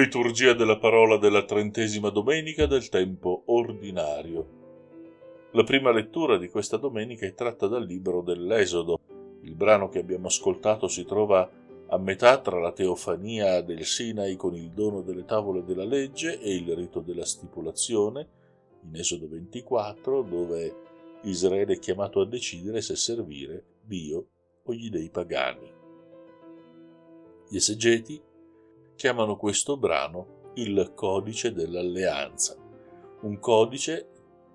Liturgia della parola della trentesima domenica del tempo ordinario. La prima lettura di questa domenica è tratta dal libro dell'Esodo. Il brano che abbiamo ascoltato si trova a metà tra la teofania del Sinai con il dono delle tavole della legge e il rito della stipulazione, in Esodo 24, dove Israele è chiamato a decidere se servire Dio o gli dei pagani. Gli esegeti chiamano questo brano il codice dell'alleanza, un codice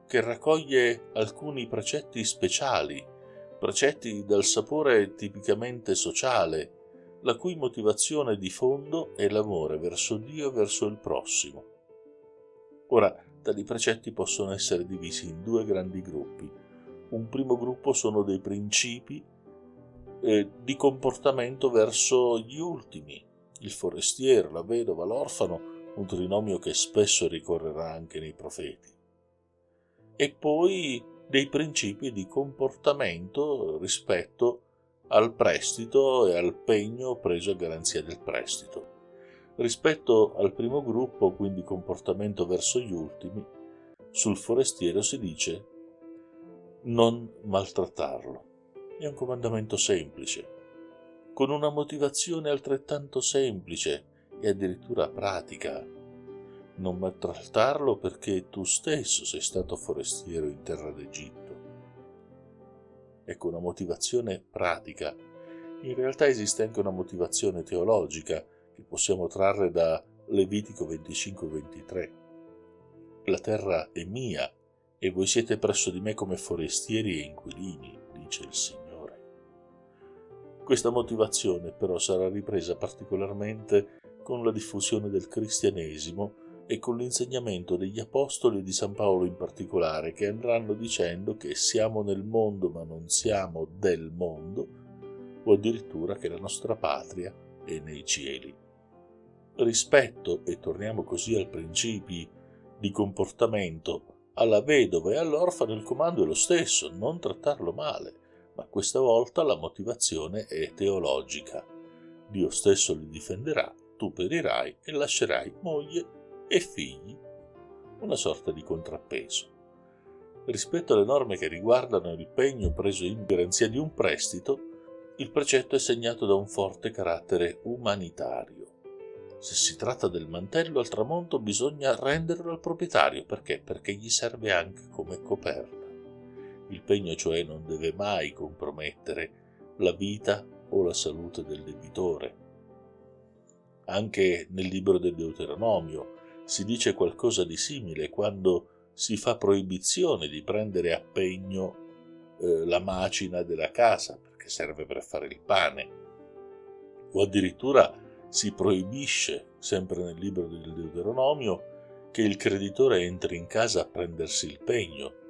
che raccoglie alcuni precetti speciali, precetti dal sapore tipicamente sociale, la cui motivazione di fondo è l'amore verso Dio e verso il prossimo. Ora, tali precetti possono essere divisi in due grandi gruppi. Un primo gruppo sono dei principi eh, di comportamento verso gli ultimi, il forestiero, la vedova, l'orfano, un trinomio che spesso ricorrerà anche nei profeti. E poi dei principi di comportamento rispetto al prestito e al pegno preso a garanzia del prestito. Rispetto al primo gruppo, quindi comportamento verso gli ultimi, sul forestiero si dice non maltrattarlo. È un comandamento semplice, con una motivazione altrettanto semplice e addirittura pratica. Non maltrattarlo perché tu stesso sei stato forestiero in terra d'Egitto. Ecco una motivazione pratica. In realtà esiste anche una motivazione teologica che possiamo trarre da Levitico 25-23. La terra è mia e voi siete presso di me come forestieri e inquilini, dice il Signore. Questa motivazione però sarà ripresa particolarmente con la diffusione del cristianesimo e con l'insegnamento degli apostoli e di San Paolo in particolare, che andranno dicendo che siamo nel mondo ma non siamo del mondo, o addirittura che la nostra patria è nei cieli. Rispetto, e torniamo così al principi di comportamento, alla vedova e all'orfano il comando è lo stesso, non trattarlo male ma questa volta la motivazione è teologica. Dio stesso li difenderà, tu perirai e lascerai moglie e figli, una sorta di contrappeso. Rispetto alle norme che riguardano il pegno preso in garanzia di un prestito, il precetto è segnato da un forte carattere umanitario. Se si tratta del mantello al tramonto bisogna renderlo al proprietario perché? Perché gli serve anche come coperta. Il pegno cioè non deve mai compromettere la vita o la salute del debitore. Anche nel libro del Deuteronomio si dice qualcosa di simile quando si fa proibizione di prendere a pegno eh, la macina della casa perché serve per fare il pane o addirittura si proibisce sempre nel libro del Deuteronomio che il creditore entri in casa a prendersi il pegno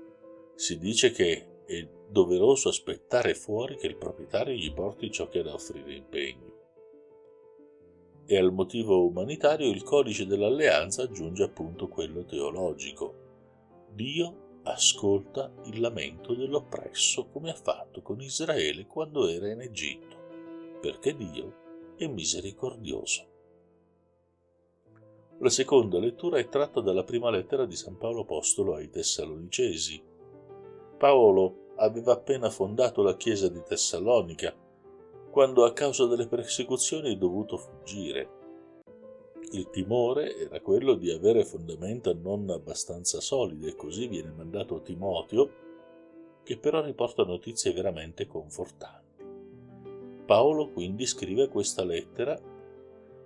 si dice che è doveroso aspettare fuori che il proprietario gli porti ciò che ha da offrire in pegno. E al motivo umanitario il codice dell'alleanza aggiunge appunto quello teologico. Dio ascolta il lamento dell'oppresso come ha fatto con Israele quando era in Egitto, perché Dio è misericordioso. La seconda lettura è tratta dalla prima lettera di San Paolo Apostolo ai Tessalonicesi, Paolo aveva appena fondato la chiesa di Tessalonica, quando a causa delle persecuzioni è dovuto fuggire. Il timore era quello di avere fondamenta non abbastanza solide e così viene mandato Timoteo, che però riporta notizie veramente confortanti. Paolo quindi scrive questa lettera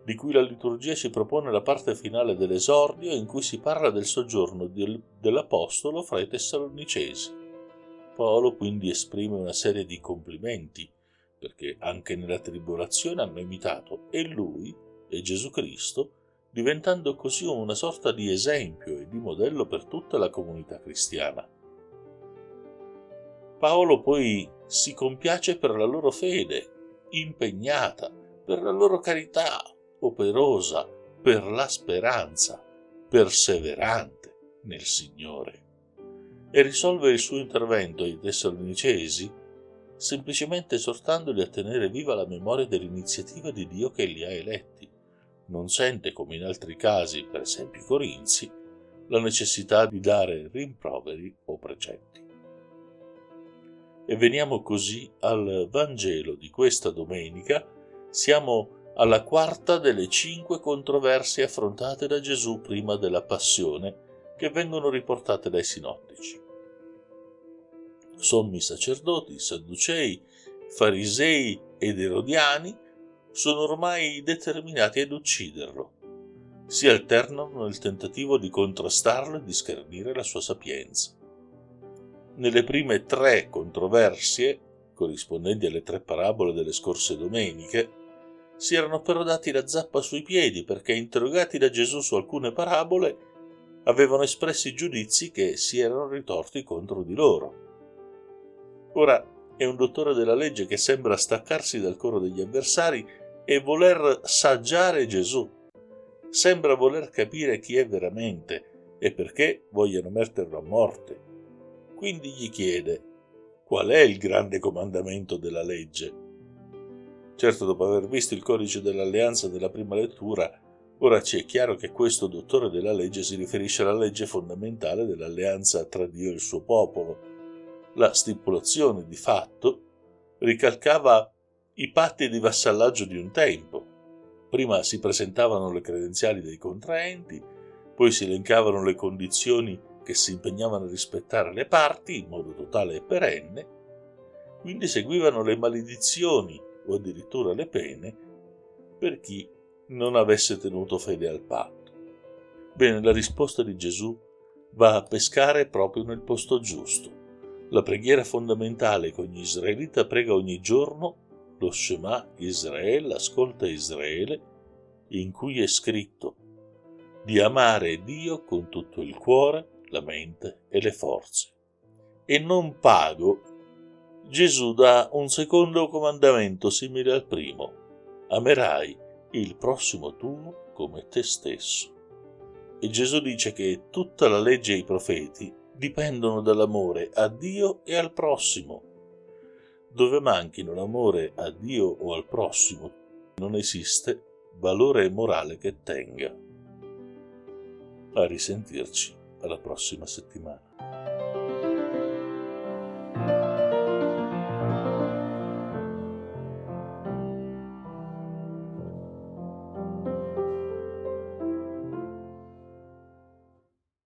di cui la liturgia ci propone la parte finale dell'esordio in cui si parla del soggiorno dell'Apostolo fra i Tessalonicesi. Paolo quindi esprime una serie di complimenti, perché anche nella tribolazione hanno imitato e lui e Gesù Cristo, diventando così una sorta di esempio e di modello per tutta la comunità cristiana. Paolo poi si compiace per la loro fede, impegnata, per la loro carità, operosa, per la speranza, perseverante nel Signore e risolve il suo intervento ai Tessalonicesi semplicemente esortandoli a tenere viva la memoria dell'iniziativa di Dio che li ha eletti, non sente, come in altri casi, per esempio i corinzi, la necessità di dare rimproveri o precetti. E veniamo così al Vangelo di questa domenica. Siamo alla quarta delle cinque controversie affrontate da Gesù prima della passione che vengono riportate dai sinottici. Sommi sacerdoti, sadducei, farisei ed erodiani sono ormai determinati ad ucciderlo. Si alternano nel tentativo di contrastarlo e di scernire la sua sapienza. Nelle prime tre controversie, corrispondenti alle tre parabole delle scorse domeniche, si erano però dati la zappa sui piedi perché, interrogati da Gesù su alcune parabole, avevano espressi giudizi che si erano ritorti contro di loro. Ora è un dottore della legge che sembra staccarsi dal coro degli avversari e voler saggiare Gesù. Sembra voler capire chi è veramente e perché vogliono metterlo a morte. Quindi gli chiede qual è il grande comandamento della legge. Certo, dopo aver visto il codice dell'alleanza della prima lettura, ora ci è chiaro che questo dottore della legge si riferisce alla legge fondamentale dell'alleanza tra Dio e il suo popolo. La stipulazione di fatto ricalcava i patti di vassallaggio di un tempo. Prima si presentavano le credenziali dei contraenti, poi si elencavano le condizioni che si impegnavano a rispettare le parti in modo totale e perenne, quindi seguivano le maledizioni o addirittura le pene per chi non avesse tenuto fede al patto. Bene, la risposta di Gesù va a pescare proprio nel posto giusto. La preghiera fondamentale che ogni israelita prega ogni giorno lo Shema Israele, ascolta Israele, in cui è scritto di amare Dio con tutto il cuore, la mente e le forze. E non pago, Gesù dà un secondo comandamento simile al primo. Amerai il prossimo tuo come te stesso. E Gesù dice che tutta la legge e i profeti dipendono dall'amore a Dio e al prossimo dove manchino l'amore a Dio o al prossimo, non esiste valore morale che tenga. A risentirci alla prossima settimana.